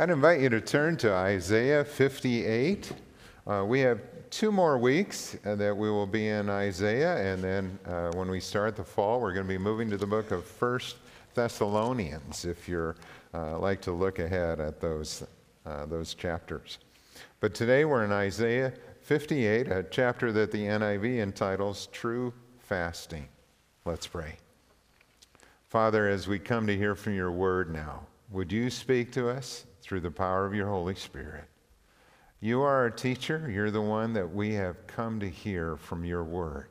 I'd invite you to turn to Isaiah 58. Uh, we have two more weeks uh, that we will be in Isaiah, and then uh, when we start the fall, we're going to be moving to the book of First Thessalonians. If you're uh, like to look ahead at those uh, those chapters, but today we're in Isaiah 58, a chapter that the NIV entitles "True Fasting." Let's pray. Father, as we come to hear from your word now, would you speak to us through the power of your Holy Spirit? You are our teacher. You're the one that we have come to hear from your word.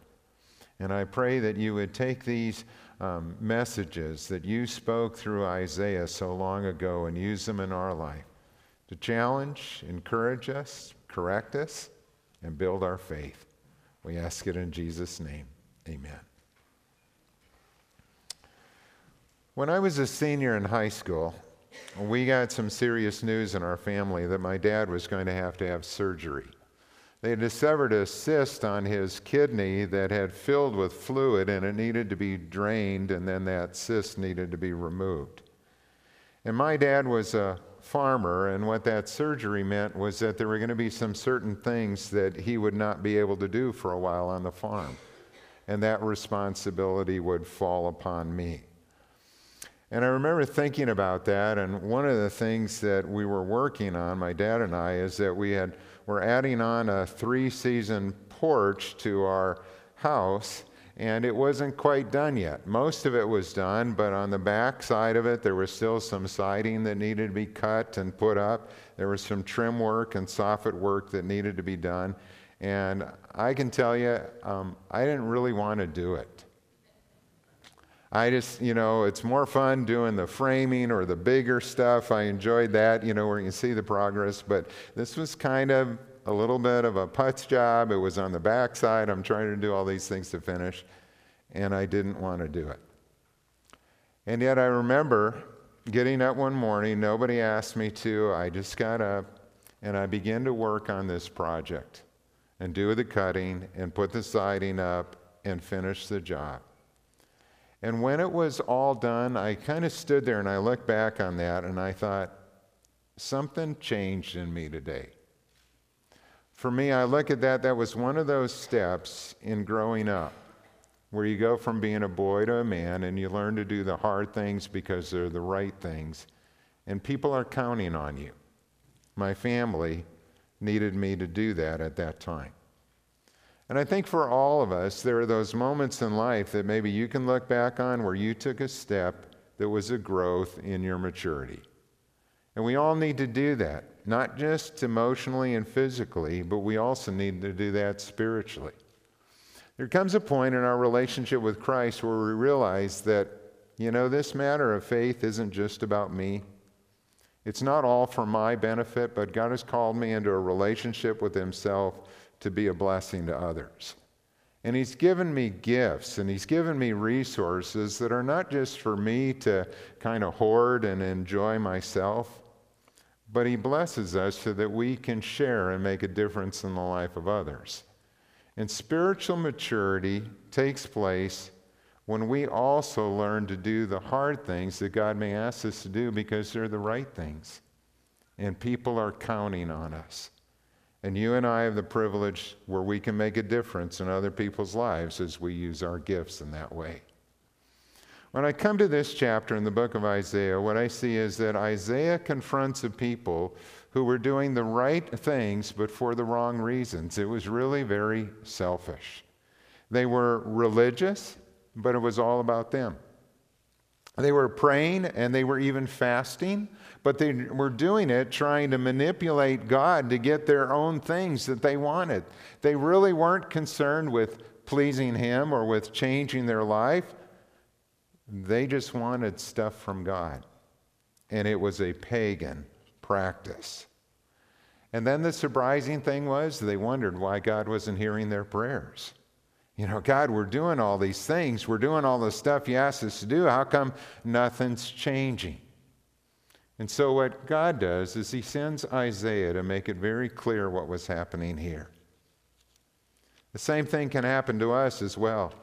And I pray that you would take these um, messages that you spoke through Isaiah so long ago and use them in our life to challenge, encourage us, correct us, and build our faith. We ask it in Jesus' name. Amen. When I was a senior in high school, we got some serious news in our family that my dad was going to have to have surgery. They had discovered a cyst on his kidney that had filled with fluid and it needed to be drained, and then that cyst needed to be removed. And my dad was a farmer, and what that surgery meant was that there were going to be some certain things that he would not be able to do for a while on the farm. And that responsibility would fall upon me. And I remember thinking about that, and one of the things that we were working on, my dad and I, is that we had we're adding on a three-season porch to our house, and it wasn't quite done yet. Most of it was done, but on the back side of it, there was still some siding that needed to be cut and put up. There was some trim work and soffit work that needed to be done. And I can tell you, um, I didn't really want to do it. I just, you know, it's more fun doing the framing or the bigger stuff. I enjoyed that, you know, where you see the progress. But this was kind of a little bit of a putz job. It was on the backside. I'm trying to do all these things to finish, and I didn't want to do it. And yet I remember getting up one morning, nobody asked me to. I just got up and I began to work on this project and do the cutting and put the siding up and finish the job. And when it was all done, I kind of stood there and I looked back on that and I thought, something changed in me today. For me, I look at that, that was one of those steps in growing up where you go from being a boy to a man and you learn to do the hard things because they're the right things. And people are counting on you. My family needed me to do that at that time. And I think for all of us, there are those moments in life that maybe you can look back on where you took a step that was a growth in your maturity. And we all need to do that, not just emotionally and physically, but we also need to do that spiritually. There comes a point in our relationship with Christ where we realize that, you know, this matter of faith isn't just about me. It's not all for my benefit, but God has called me into a relationship with Himself to be a blessing to others. And He's given me gifts and He's given me resources that are not just for me to kind of hoard and enjoy myself, but He blesses us so that we can share and make a difference in the life of others. And spiritual maturity takes place when we also learn to do the hard things that God may ask us to do because they're the right things. And people are counting on us. And you and I have the privilege where we can make a difference in other people's lives as we use our gifts in that way. When I come to this chapter in the book of Isaiah, what I see is that Isaiah confronts a people who were doing the right things but for the wrong reasons. It was really very selfish. They were religious, but it was all about them. They were praying and they were even fasting, but they were doing it trying to manipulate God to get their own things that they wanted. They really weren't concerned with pleasing Him or with changing their life. They just wanted stuff from God. And it was a pagan practice. And then the surprising thing was they wondered why God wasn't hearing their prayers. You know, God, we're doing all these things. We're doing all the stuff you asked us to do. How come nothing's changing? And so, what God does is He sends Isaiah to make it very clear what was happening here. The same thing can happen to us as well.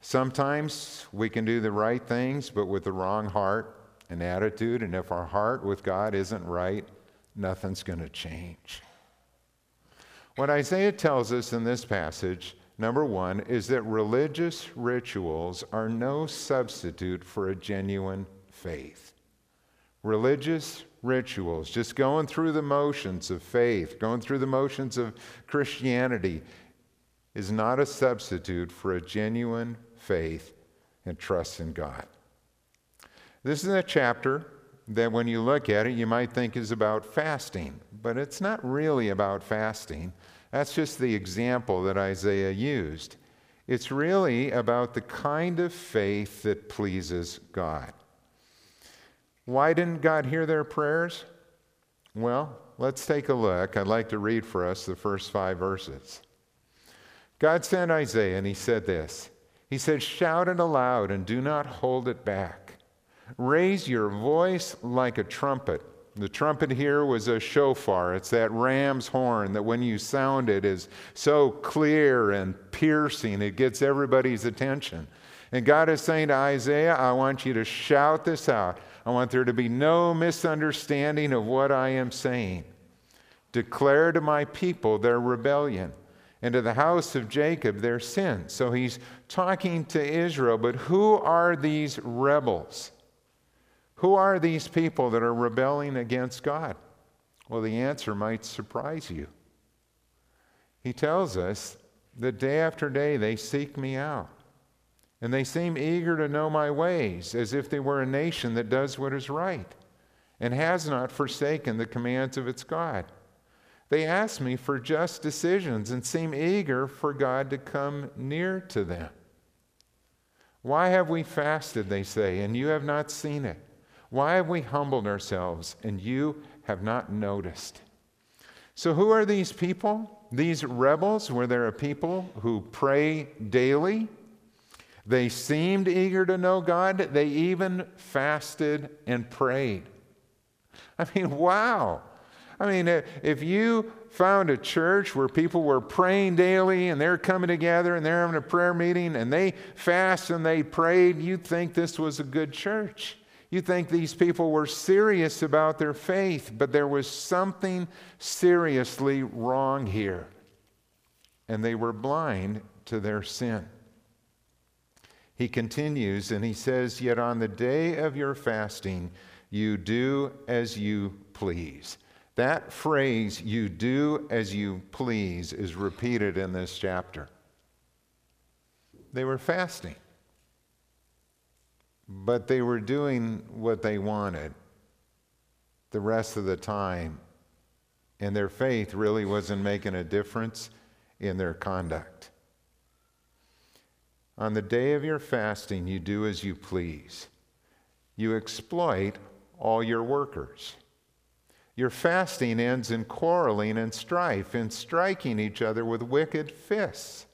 Sometimes we can do the right things, but with the wrong heart, and attitude, and if our heart with God isn't right, nothing's going to change. What Isaiah tells us in this passage, number one, is that religious rituals are no substitute for a genuine faith. Religious rituals, just going through the motions of faith, going through the motions of Christianity, is not a substitute for a genuine faith and trust in God. This is a chapter that, when you look at it, you might think is about fasting, but it's not really about fasting. That's just the example that Isaiah used. It's really about the kind of faith that pleases God. Why didn't God hear their prayers? Well, let's take a look. I'd like to read for us the first five verses. God sent Isaiah, and he said this He said, Shout it aloud and do not hold it back. Raise your voice like a trumpet. The trumpet here was a shofar. It's that ram's horn that when you sound it is so clear and piercing, it gets everybody's attention. And God is saying to Isaiah, I want you to shout this out. I want there to be no misunderstanding of what I am saying. Declare to my people their rebellion and to the house of Jacob their sin. So he's talking to Israel, but who are these rebels? Who are these people that are rebelling against God? Well, the answer might surprise you. He tells us that day after day they seek me out, and they seem eager to know my ways, as if they were a nation that does what is right and has not forsaken the commands of its God. They ask me for just decisions and seem eager for God to come near to them. Why have we fasted, they say, and you have not seen it? Why have we humbled ourselves and you have not noticed? So, who are these people? These rebels, were there a people who pray daily? They seemed eager to know God. They even fasted and prayed. I mean, wow. I mean, if you found a church where people were praying daily and they're coming together and they're having a prayer meeting and they fast and they prayed, you'd think this was a good church. You'd think these people were serious about their faith, but there was something seriously wrong here. And they were blind to their sin. He continues and he says, Yet on the day of your fasting, you do as you please. That phrase, you do as you please, is repeated in this chapter. They were fasting but they were doing what they wanted the rest of the time. And their faith really wasn't making a difference in their conduct. On the day of your fasting, you do as you please. You exploit all your workers. Your fasting ends in quarreling and strife, in striking each other with wicked fists.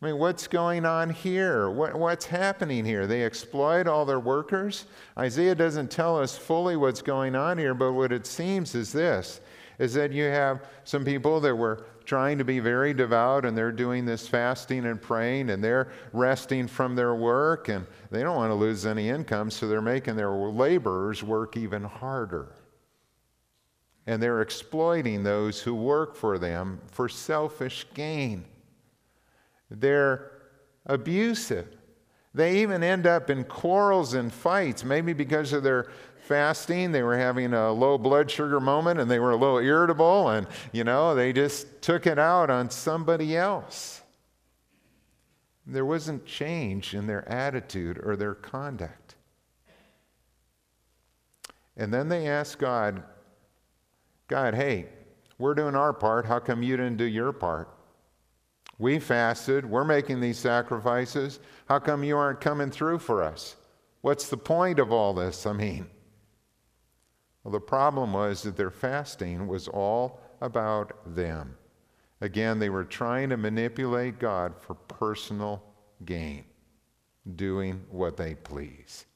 I mean, what's going on here? What, what's happening here? They exploit all their workers. Isaiah doesn't tell us fully what's going on here, but what it seems is this is that you have some people that were trying to be very devout and they're doing this fasting and praying and they're resting from their work and they don't want to lose any income, so they're making their laborers work even harder. And they're exploiting those who work for them for selfish gain. They're abusive. They even end up in quarrels and fights, maybe because of their fasting. They were having a low blood sugar moment and they were a little irritable, and, you know, they just took it out on somebody else. There wasn't change in their attitude or their conduct. And then they asked God, God, hey, we're doing our part. How come you didn't do your part? We fasted. We're making these sacrifices. How come you aren't coming through for us? What's the point of all this? I mean, well, the problem was that their fasting was all about them. Again, they were trying to manipulate God for personal gain, doing what they please.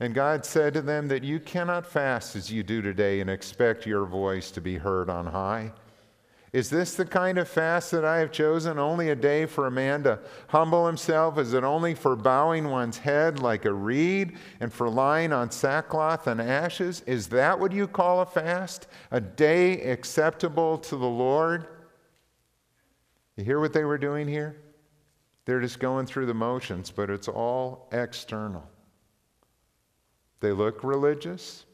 And God said to them that you cannot fast as you do today and expect your voice to be heard on high. Is this the kind of fast that I have chosen? Only a day for a man to humble himself? Is it only for bowing one's head like a reed and for lying on sackcloth and ashes? Is that what you call a fast? A day acceptable to the Lord? You hear what they were doing here? They're just going through the motions, but it's all external. They look religious.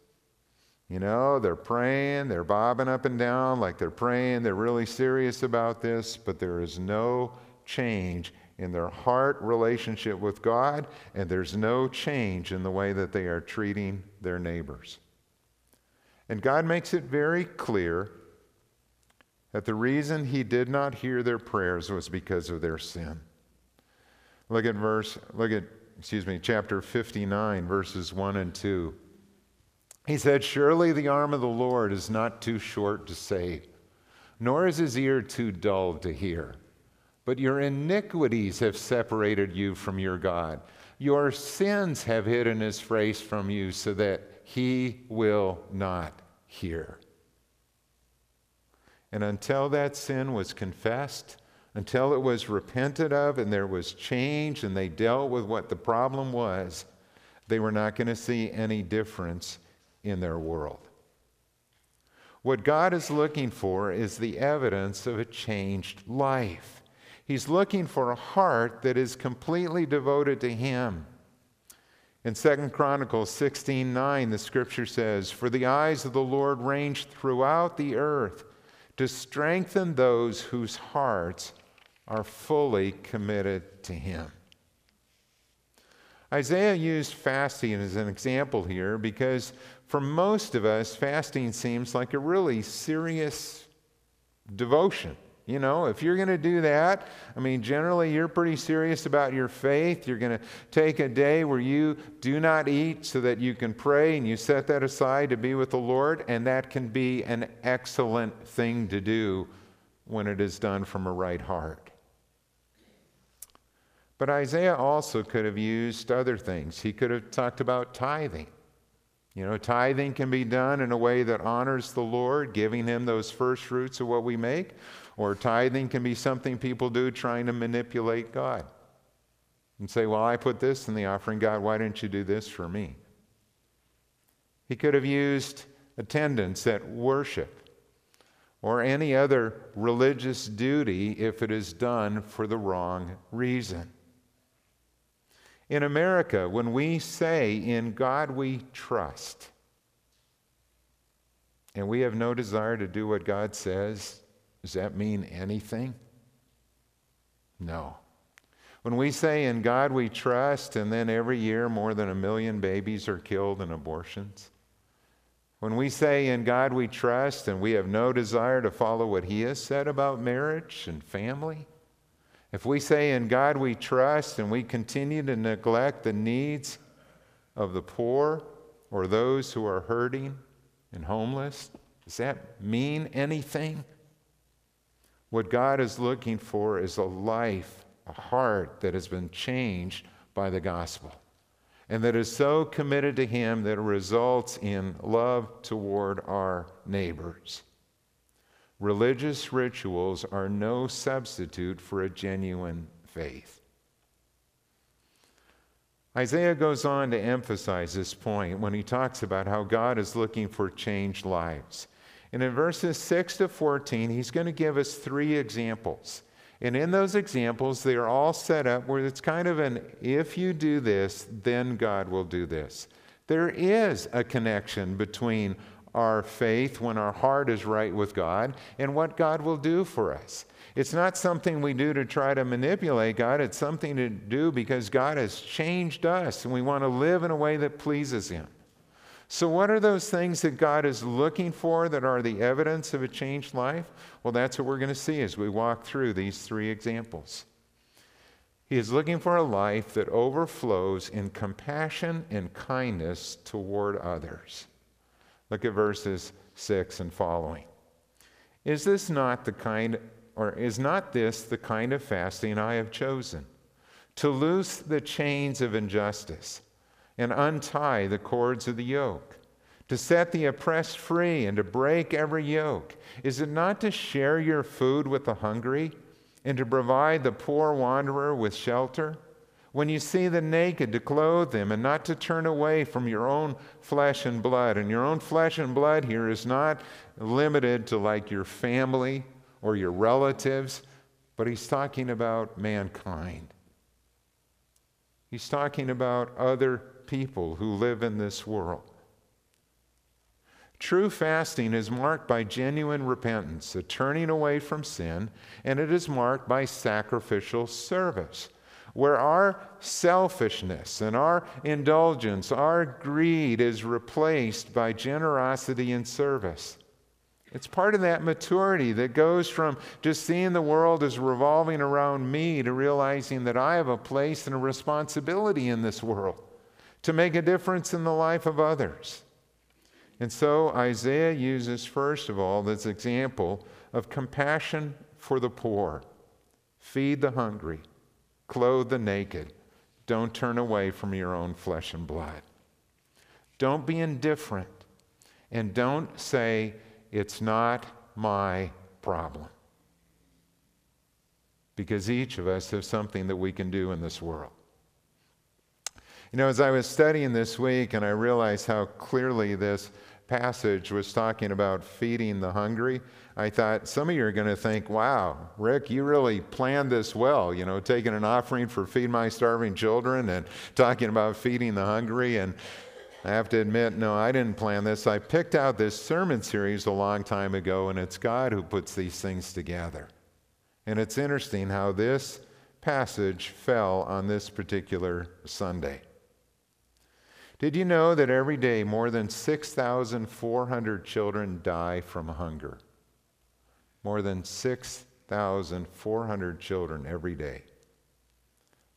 You know, they're praying, they're bobbing up and down like they're praying, they're really serious about this, but there is no change in their heart relationship with God, and there's no change in the way that they are treating their neighbors. And God makes it very clear that the reason He did not hear their prayers was because of their sin. Look at verse, look at, excuse me, chapter 59, verses 1 and 2. He said, Surely the arm of the Lord is not too short to save, nor is his ear too dull to hear. But your iniquities have separated you from your God. Your sins have hidden his face from you so that he will not hear. And until that sin was confessed, until it was repented of and there was change and they dealt with what the problem was, they were not going to see any difference in their world. What God is looking for is the evidence of a changed life. He's looking for a heart that is completely devoted to Him. In 2 Chronicles 16:9 the scripture says, "For the eyes of the Lord range throughout the earth to strengthen those whose hearts are fully committed to him." Isaiah used fasting as an example here because for most of us, fasting seems like a really serious devotion. You know, if you're going to do that, I mean, generally you're pretty serious about your faith. You're going to take a day where you do not eat so that you can pray and you set that aside to be with the Lord, and that can be an excellent thing to do when it is done from a right heart. But Isaiah also could have used other things. He could have talked about tithing. You know, tithing can be done in a way that honors the Lord, giving Him those first fruits of what we make, or tithing can be something people do trying to manipulate God and say, Well, I put this in the offering, God, why didn't you do this for me? He could have used attendance at worship or any other religious duty if it is done for the wrong reason. In America, when we say, In God we trust, and we have no desire to do what God says, does that mean anything? No. When we say, In God we trust, and then every year more than a million babies are killed in abortions, when we say, In God we trust, and we have no desire to follow what He has said about marriage and family, if we say in God we trust and we continue to neglect the needs of the poor or those who are hurting and homeless, does that mean anything? What God is looking for is a life, a heart that has been changed by the gospel and that is so committed to Him that it results in love toward our neighbors. Religious rituals are no substitute for a genuine faith. Isaiah goes on to emphasize this point when he talks about how God is looking for changed lives. And in verses 6 to 14, he's going to give us three examples. And in those examples, they are all set up where it's kind of an if you do this, then God will do this. There is a connection between our faith when our heart is right with God and what God will do for us. It's not something we do to try to manipulate God, it's something to do because God has changed us and we want to live in a way that pleases Him. So, what are those things that God is looking for that are the evidence of a changed life? Well, that's what we're going to see as we walk through these three examples. He is looking for a life that overflows in compassion and kindness toward others. Look at verses 6 and following. Is this not the kind, or is not this the kind of fasting I have chosen? To loose the chains of injustice and untie the cords of the yoke, to set the oppressed free and to break every yoke? Is it not to share your food with the hungry and to provide the poor wanderer with shelter? When you see the naked, to clothe them and not to turn away from your own flesh and blood. And your own flesh and blood here is not limited to like your family or your relatives, but he's talking about mankind. He's talking about other people who live in this world. True fasting is marked by genuine repentance, a turning away from sin, and it is marked by sacrificial service, where our selfishness and our indulgence, our greed is replaced by generosity and service. It's part of that maturity that goes from just seeing the world as revolving around me to realizing that I have a place and a responsibility in this world to make a difference in the life of others. And so Isaiah uses, first of all, this example of compassion for the poor. Feed the hungry, clothe the naked. Don't turn away from your own flesh and blood. Don't be indifferent. And don't say, it's not my problem. Because each of us has something that we can do in this world. You know, as I was studying this week and I realized how clearly this passage was talking about feeding the hungry, I thought some of you are going to think, wow, Rick, you really planned this well, you know, taking an offering for Feed My Starving Children and talking about feeding the hungry. And I have to admit, no, I didn't plan this. I picked out this sermon series a long time ago, and it's God who puts these things together. And it's interesting how this passage fell on this particular Sunday. Did you know that every day more than 6,400 children die from hunger? More than 6,400 children every day.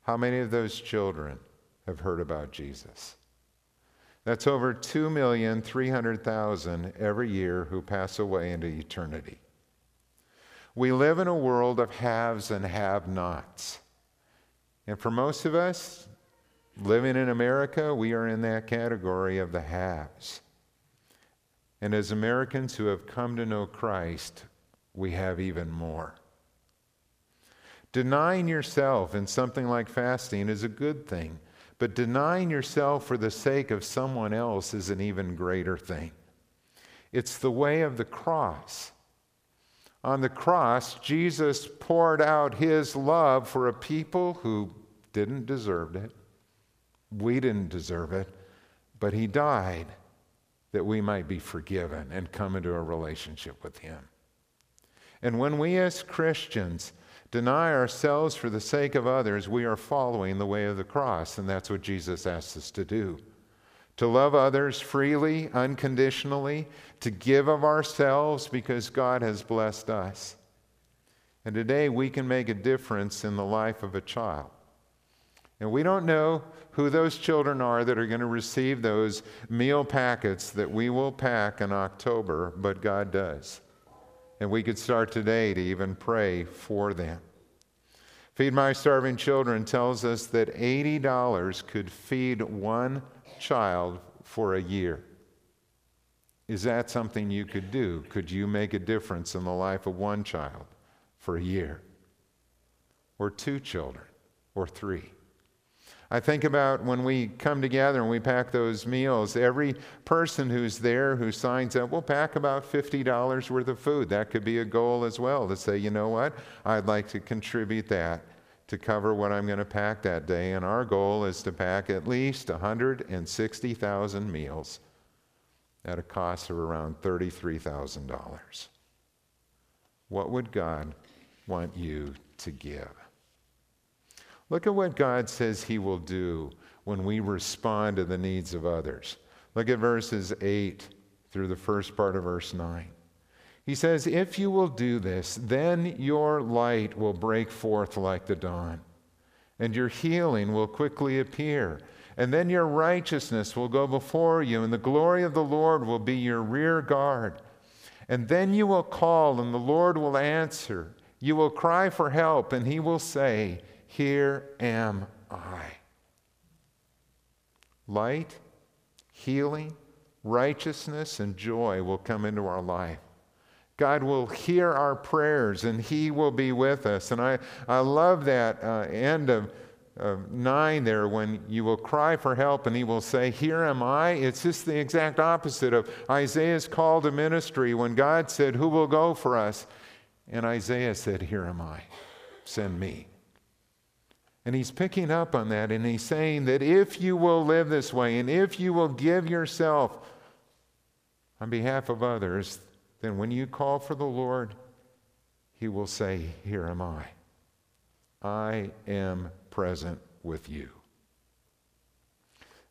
How many of those children have heard about Jesus? That's over 2,300,000 every year who pass away into eternity. We live in a world of haves and have nots. And for most of us, Living in America, we are in that category of the haves. And as Americans who have come to know Christ, we have even more. Denying yourself in something like fasting is a good thing, but denying yourself for the sake of someone else is an even greater thing. It's the way of the cross. On the cross, Jesus poured out his love for a people who didn't deserve it we didn't deserve it, but He died that we might be forgiven and come into a relationship with Him. And when we as Christians deny ourselves for the sake of others, we are following the way of the cross, and that's what Jesus asks us to do. To love others freely, unconditionally, to give of ourselves because God has blessed us. And today we can make a difference in the life of a child. And we don't know who those children are that are going to receive those meal packets that we will pack in October, but God does. And we could start today to even pray for them. Feed My Starving Children tells us that $80 could feed one child for a year. Is that something you could do? Could you make a difference in the life of one child for a year? Or two children? Or three? I think about when we come together and we pack those meals, every person who's there who signs up we'll pack about $50 worth of food. That could be a goal as well to say, you know what, I'd like to contribute that to cover what I'm going to pack that day. And our goal is to pack at least 160,000 meals at a cost of around $33,000. What would God want you to give? Look at what God says He will do when we respond to the needs of others. Look at verses 8 through the first part of verse 9. He says, If you will do this, then your light will break forth like the dawn, and your healing will quickly appear. And then your righteousness will go before you, and the glory of the Lord will be your rear guard. And then you will call, and the Lord will answer. You will cry for help, and he will say, here am I. Light, healing, righteousness and joy will come into our life. God will hear our prayers and He will be with us. And I, I love that uh, end of, of 9 there when you will cry for help and He will say, Here am I. It's just the exact opposite of Isaiah's call to ministry when God said, Who will go for us? And Isaiah said, Here am I. Send me. And he's picking up on that and he's saying that if you will live this way and if you will give yourself on behalf of others, then when you call for the Lord, he will say, Here am I. I am present with you.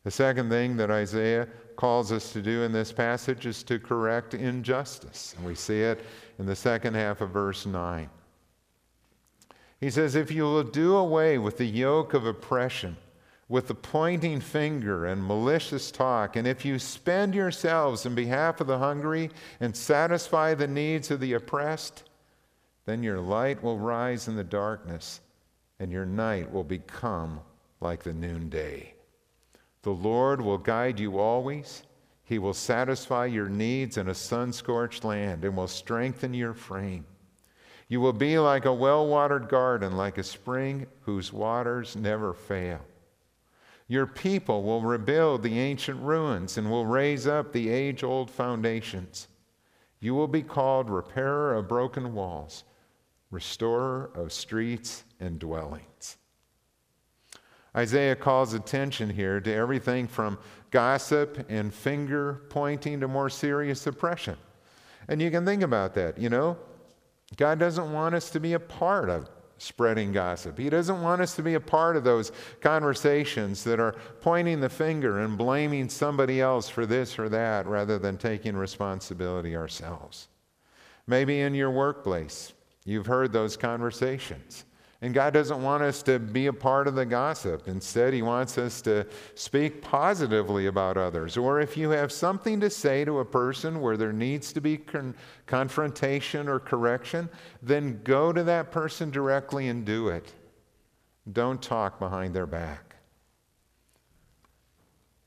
The second thing that Isaiah calls us to do in this passage is to correct injustice. And we see it in the second half of verse 9. He says, If you will do away with the yoke of oppression, with the pointing finger and malicious talk, and if you spend yourselves in behalf of the hungry and satisfy the needs of the oppressed, then your light will rise in the darkness, and your night will become like the noonday. The Lord will guide you always. He will satisfy your needs in a sun scorched land and will strengthen your frame. You will be like a well watered garden, like a spring whose waters never fail. Your people will rebuild the ancient ruins and will raise up the age old foundations. You will be called repairer of broken walls, restorer of streets and dwellings. Isaiah calls attention here to everything from gossip and finger pointing to more serious oppression. And you can think about that, you know. God doesn't want us to be a part of spreading gossip. He doesn't want us to be a part of those conversations that are pointing the finger and blaming somebody else for this or that rather than taking responsibility ourselves. Maybe in your workplace, you've heard those conversations. And God doesn't want us to be a part of the gossip. Instead, He wants us to speak positively about others. Or if you have something to say to a person where there needs to be con- confrontation or correction, then go to that person directly and do it. Don't talk behind their back.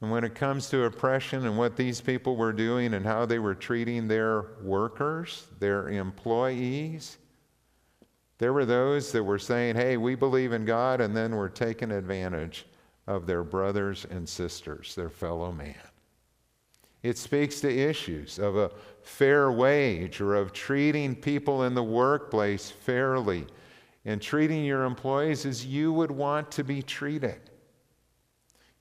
And when it comes to oppression and what these people were doing and how they were treating their workers, their employees, there were those that were saying, hey, we believe in God, and then were taking advantage of their brothers and sisters, their fellow man. It speaks to issues of a fair wage or of treating people in the workplace fairly and treating your employees as you would want to be treated.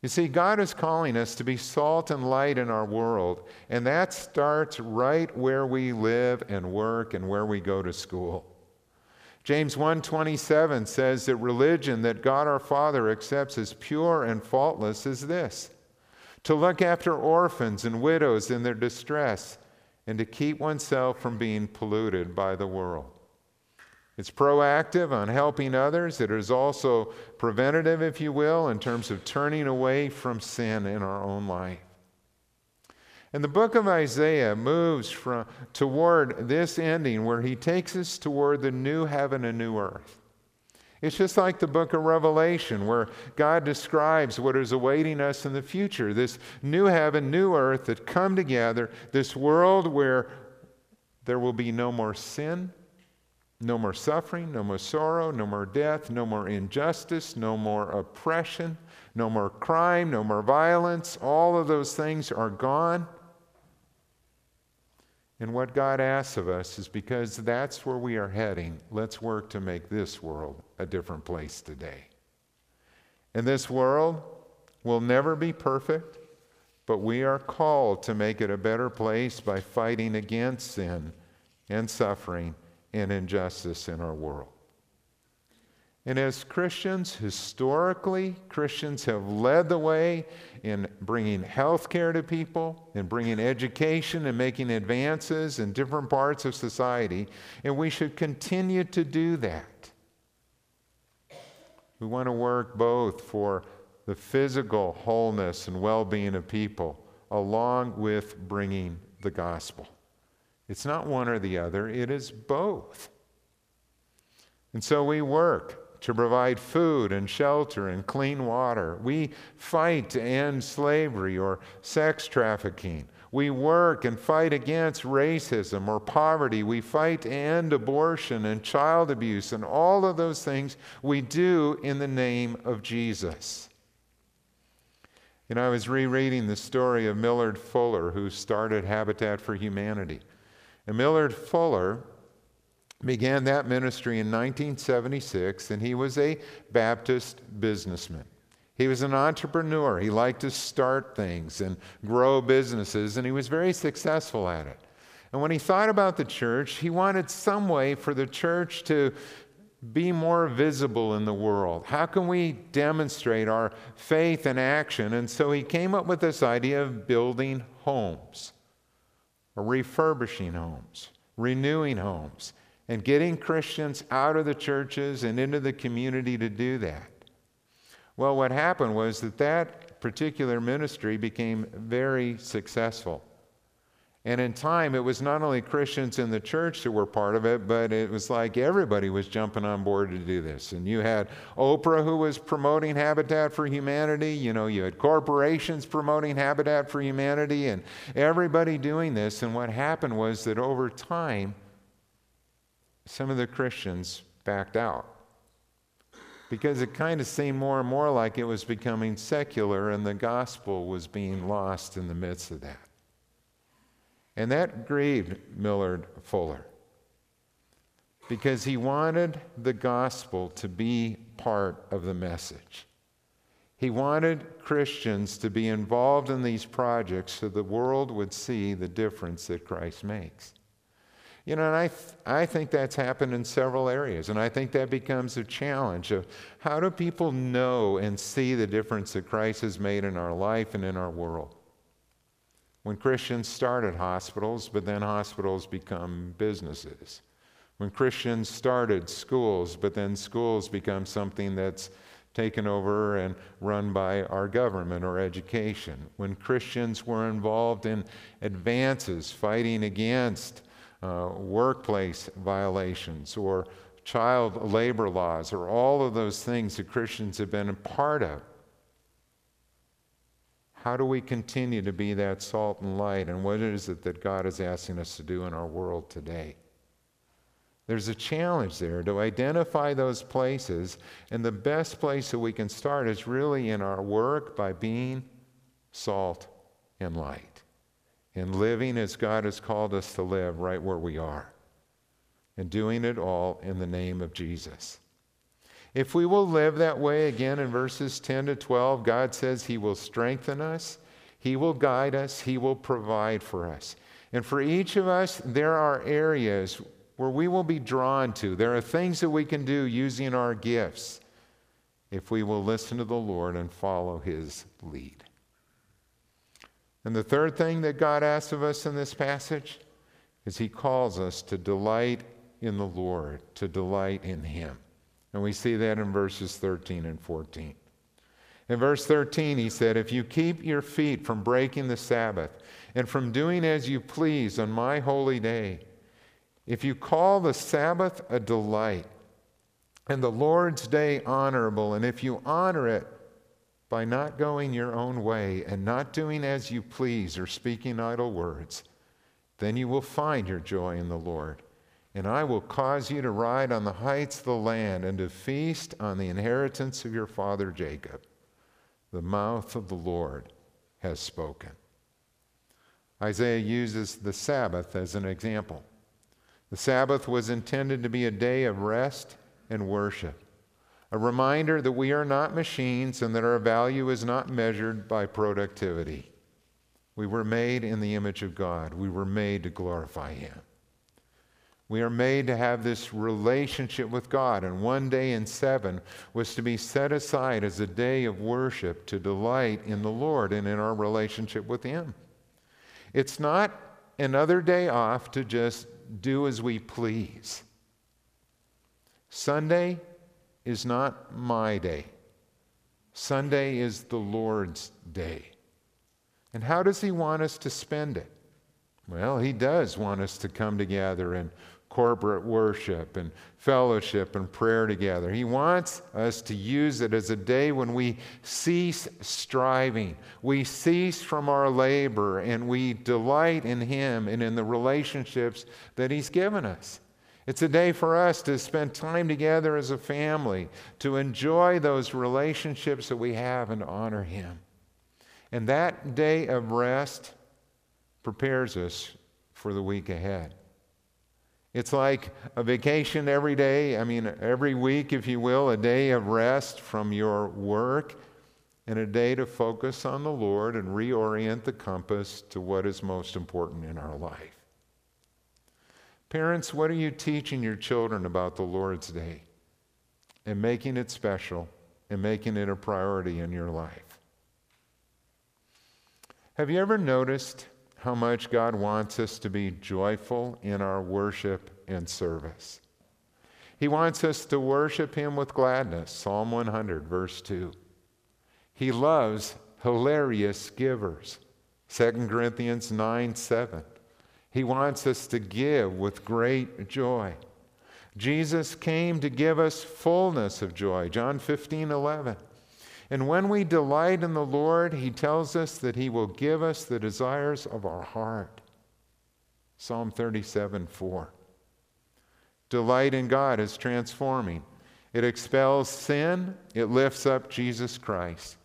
You see, God is calling us to be salt and light in our world, and that starts right where we live and work and where we go to school. James 1:27 says that religion that God our Father accepts as pure and faultless is this: to look after orphans and widows in their distress and to keep oneself from being polluted by the world. It's proactive on helping others. It is also preventative, if you will, in terms of turning away from sin in our own life. And the book of Isaiah moves from, toward this ending where he takes us toward the new heaven and new earth. It's just like the book of Revelation, where God describes what is awaiting us in the future this new heaven, new earth that come together, this world where there will be no more sin, no more suffering, no more sorrow, no more death, no more injustice, no more oppression, no more crime, no more violence. All of those things are gone. And what God asks of us is because that's where we are heading, let's work to make this world a different place today. And this world will never be perfect, but we are called to make it a better place by fighting against sin and suffering and injustice in our world. And as Christians, historically, Christians have led the way in bringing health care to people, in bringing education and making advances in different parts of society, and we should continue to do that. We want to work both for the physical wholeness and well being of people, along with bringing the gospel. It's not one or the other, it is both. And so we work to provide food and shelter and clean water. We fight to end slavery or sex trafficking. We work and fight against racism or poverty. We fight to end abortion and child abuse and all of those things we do in the name of Jesus. You know, I was rereading the story of Millard Fuller, who started Habitat for Humanity. And Millard Fuller began that ministry in 1976, and he was a Baptist businessman. He was an entrepreneur. He liked to start things and grow businesses, and he was very successful at it. And when he thought about the church, he wanted some way for the church to be more visible in the world. How can we demonstrate our faith and action? And so he came up with this idea of building homes, refurbishing homes, renewing homes, and getting Christians out of the churches and into the community to do that. Well, what happened was that that particular ministry became very successful. And in time, it was not only Christians in the church that were part of it, but it was like everybody was jumping on board to do this. And you had Oprah who was promoting Habitat for Humanity. You know, you had corporations promoting Habitat for Humanity, and everybody doing this. And what happened was that over time, some of the Christians backed out because it kind of seemed more and more like it was becoming secular and the gospel was being lost in the midst of that. And that grieved Millard Fuller because he wanted the gospel to be part of the message. He wanted Christians to be involved in these projects so the world would see the difference that Christ makes. You know, and I, th- I think that's happened in several areas, and I think that becomes a challenge of how do people know and see the difference that Christ has made in our life and in our world? When Christians started hospitals, but then hospitals become businesses. When Christians started schools, but then schools become something that's taken over and run by our government or education. When Christians were involved in advances fighting against uh, workplace violations or child labor laws or all of those things that Christians have been a part of. How do we continue to be that salt and light? And what is it that God is asking us to do in our world today? There's a challenge there to identify those places, and the best place that we can start is really in our work by being salt and light and living as God has called us to live right where we are, and doing it all in the name of Jesus. If we will live that way, again in verses 10 to 12, God says He will strengthen us, He will guide us, He will provide for us. And for each of us, there are areas where we will be drawn to. There are things that we can do using our gifts if we will listen to the Lord and follow His lead. And the third thing that God asks of us in this passage is He calls us to delight in the Lord, to delight in Him. And we see that in verses 13 and 14. In verse 13, he said, If you keep your feet from breaking the Sabbath and from doing as you please on my holy day, if you call the Sabbath a delight and the Lord's day honorable, and if you honor it by not going your own way and not doing as you please or speaking idle words, then you will find your joy in the Lord. And I will cause you to ride on the heights of the land and to feast on the inheritance of your father Jacob. The mouth of the Lord has spoken. Isaiah uses the Sabbath as an example. The Sabbath was intended to be a day of rest and worship a reminder that we are not machines and that our value is not measured by productivity. We were made in the image of God, we were made to glorify Him. We are made to have this relationship with God, and one day in seven was to be set aside as a day of worship to delight in the Lord and in our relationship with Him. It's not another day off to just do as we please. Sunday is not my day. Sunday is the Lord's day. And how does He want us to spend it? Well, He does want us to come together and corporate worship and fellowship and prayer together. He wants us to use it as a day when we cease striving, we cease from our labor, and we delight in Him and in the relationships that He's given us. It's a day for us to spend time together as a family, to enjoy those relationships that we have and honor Him. And that day of rest prepares us for the week ahead. It's like a vacation every day, I mean, every week, if you will, a day of rest from your work and a day to focus on the Lord and reorient the compass to what is most important in our life. Parents, what are you teaching your children about the Lord's Day and making it special and making it a priority in your life? Have you ever noticed how much God wants us to be joyful in our worship and service. He wants us to worship Him with gladness. Psalm 100, verse 2. He loves hilarious givers. 2 Corinthians 9, 7. He wants us to give with great joy. Jesus came to give us fullness of joy. John 15, 11. And when we delight in the Lord, He tells us that He will give us the desires of our heart. Psalm 37 4. Delight in God is transforming. It expels sin, it lifts up Jesus Christ.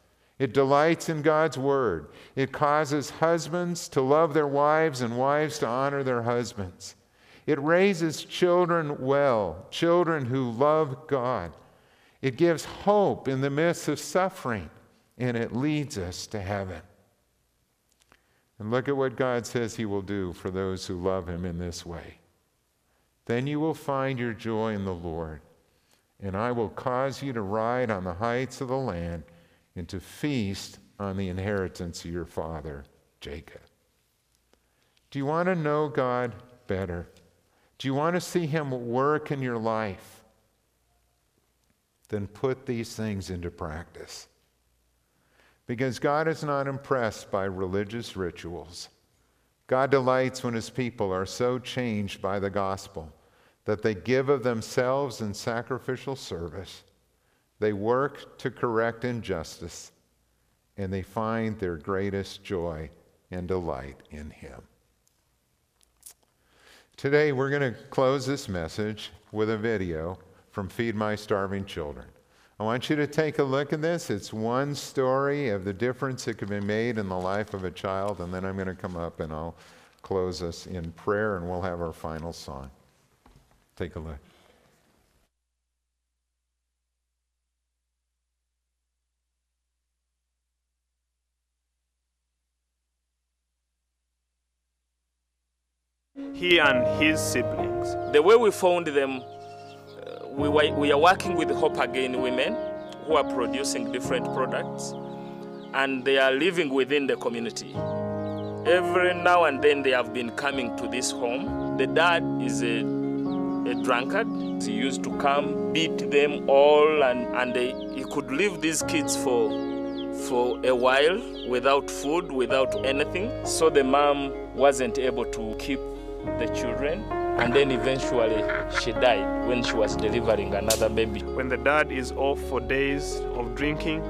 It delights in God's word. It causes husbands to love their wives and wives to honor their husbands. It raises children well, children who love God. It gives hope in the midst of suffering, and it leads us to heaven. And look at what God says He will do for those who love Him in this way. Then you will find your joy in the Lord, and I will cause you to ride on the heights of the land and to feast on the inheritance of your father, Jacob. Do you want to know God better? Do you want to see Him work in your life? then put these things into practice. Because God is not impressed by religious rituals. God delights when his people are so changed by the gospel that they give of themselves in sacrificial service, they work to correct injustice, and they find their greatest joy and delight in him. Today, we're going to close this message with a video from Feed My Starving Children. I want you to take a look at this. It's one story of the difference that can be made in the life of a child, and then I'm going to come up and I'll close us in prayer and we'll have our final song. Take a look. He and his siblings. The way we found them uh, we, we are working with Hope Again women who are producing different products and they are living within the community. Every now and then they have been coming to this home. The dad is a, a drunkard. He used to come, beat them all, and, and they, he could leave these kids for, for a while without food, without anything. So the mom wasn't able to keep the children and then eventually she died when she was delivering another baby. When the dad is off for days of drinking,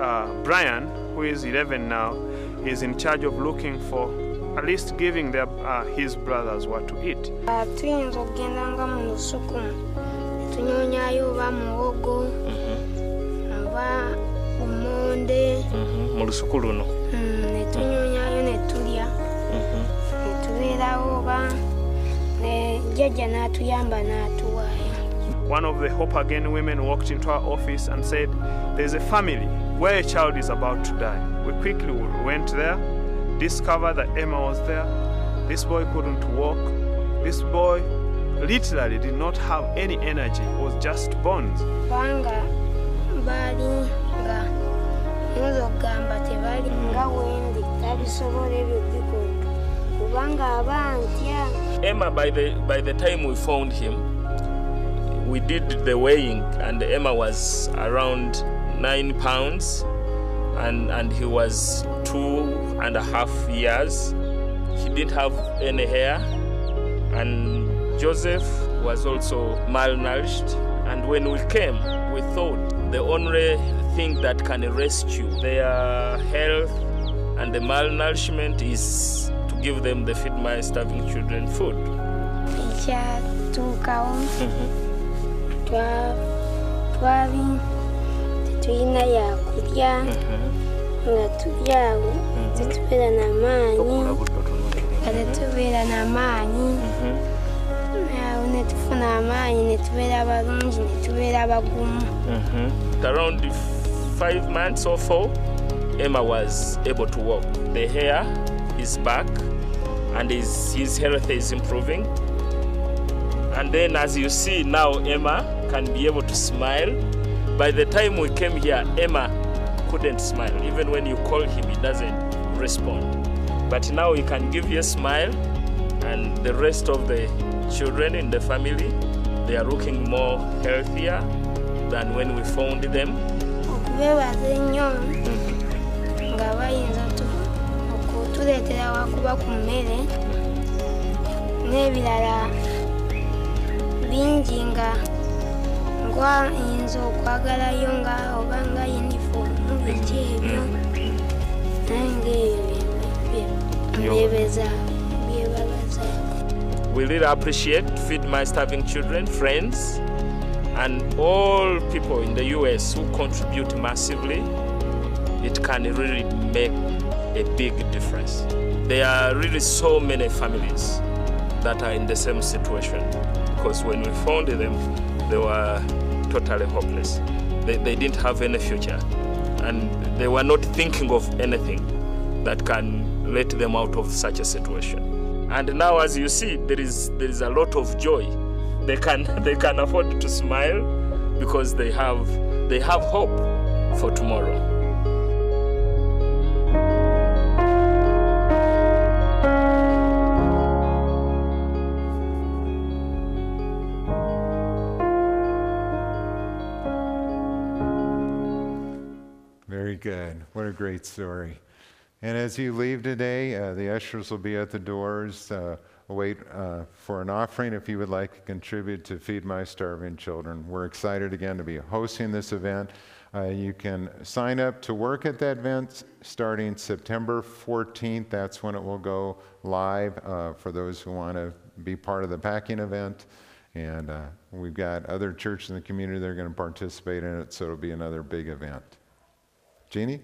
uh, Brian, who is 11 now, is in charge of looking for at least giving their, uh, his brothers what to eat. tuyinza okugendanga mu lusuku tunyonyayo oba muwogo oba umonde mu lusuku luno jjajja n'atuyamba n'atuwaayo One of the Hope Again women walked into our office and said, There's a family where a child is about to die. We quickly went there, discovered that Emma was there. This boy couldn't walk. This boy literally did not have any energy, it was just bones. kubanga baali nga tebali nga wendi tabisobola ebyo bikola kubanga aba ntya Emma, by the, by the time we found him, we did the weighing, and Emma was around nine pounds, and, and he was two and a half years. He didn't have any hair, and Joseph was also malnourished. And when we came, we thought the only thing that can rescue their health and the malnourishment is give them the Feed My Starving Children food. ekyatuukawo twa- twali tetulina yakulya nga tuli awo tetubeera n'amaanyi nga tetubeera n'amaanyi mm-hmm. awo ne tufuna amaanyi ne tubeera balungi ne tubeera bagumu mm-hmm. Around five months or four, Emma was able to walk. The hair is back and his, his health is improving. And then, as you see now, Emma can be able to smile. By the time we came here, Emma couldn't smile. Even when you call him, he doesn't respond. But now he can give you a smile, and the rest of the children in the family, they are looking more healthier than when we found them. Wakuba ku mmere n'ebirala bingi nga ngayinza okwagalayo nga oba nga yunifoomu biki ebyo byebabaza We really appreciate Feed My Starving Children, friends, and all people in the US who contribute massively. It can really make a big difference. There are really so many families that are in the same situation because when we found them, they were totally hopeless. They, they didn't have any future and they were not thinking of anything that can let them out of such a situation. And now, as you see, there is there is a lot of joy. They can they can afford to smile because they have they have hope for tomorrow. Good. What a great story. And as you leave today, uh, the ushers will be at the doors. Uh, wait uh, for an offering if you would like to contribute to Feed My Starving Children. We're excited again to be hosting this event. Uh, you can sign up to work at that event starting September 14th. That's when it will go live uh, for those who want to be part of the packing event. And uh, we've got other churches in the community that are going to participate in it, so it'll be another big event. Jeannie?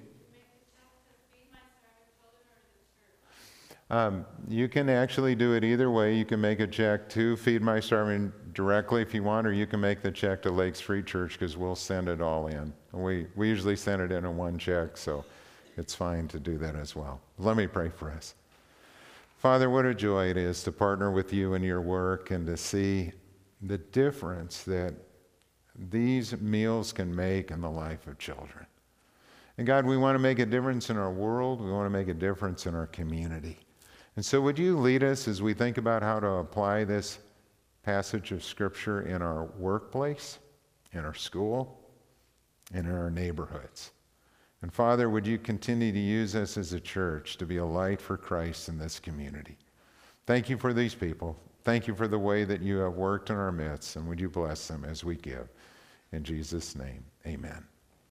Um, you can actually do it either way. You can make a check to Feed My Starving directly if you want, or you can make the check to Lakes Free Church because we'll send it all in. We, we usually send it in in one check, so it's fine to do that as well. Let me pray for us. Father, what a joy it is to partner with you in your work and to see the difference that these meals can make in the life of children. And God, we want to make a difference in our world. We want to make a difference in our community. And so, would you lead us as we think about how to apply this passage of Scripture in our workplace, in our school, and in our neighborhoods? And Father, would you continue to use us as a church to be a light for Christ in this community? Thank you for these people. Thank you for the way that you have worked in our midst, and would you bless them as we give? In Jesus' name, amen.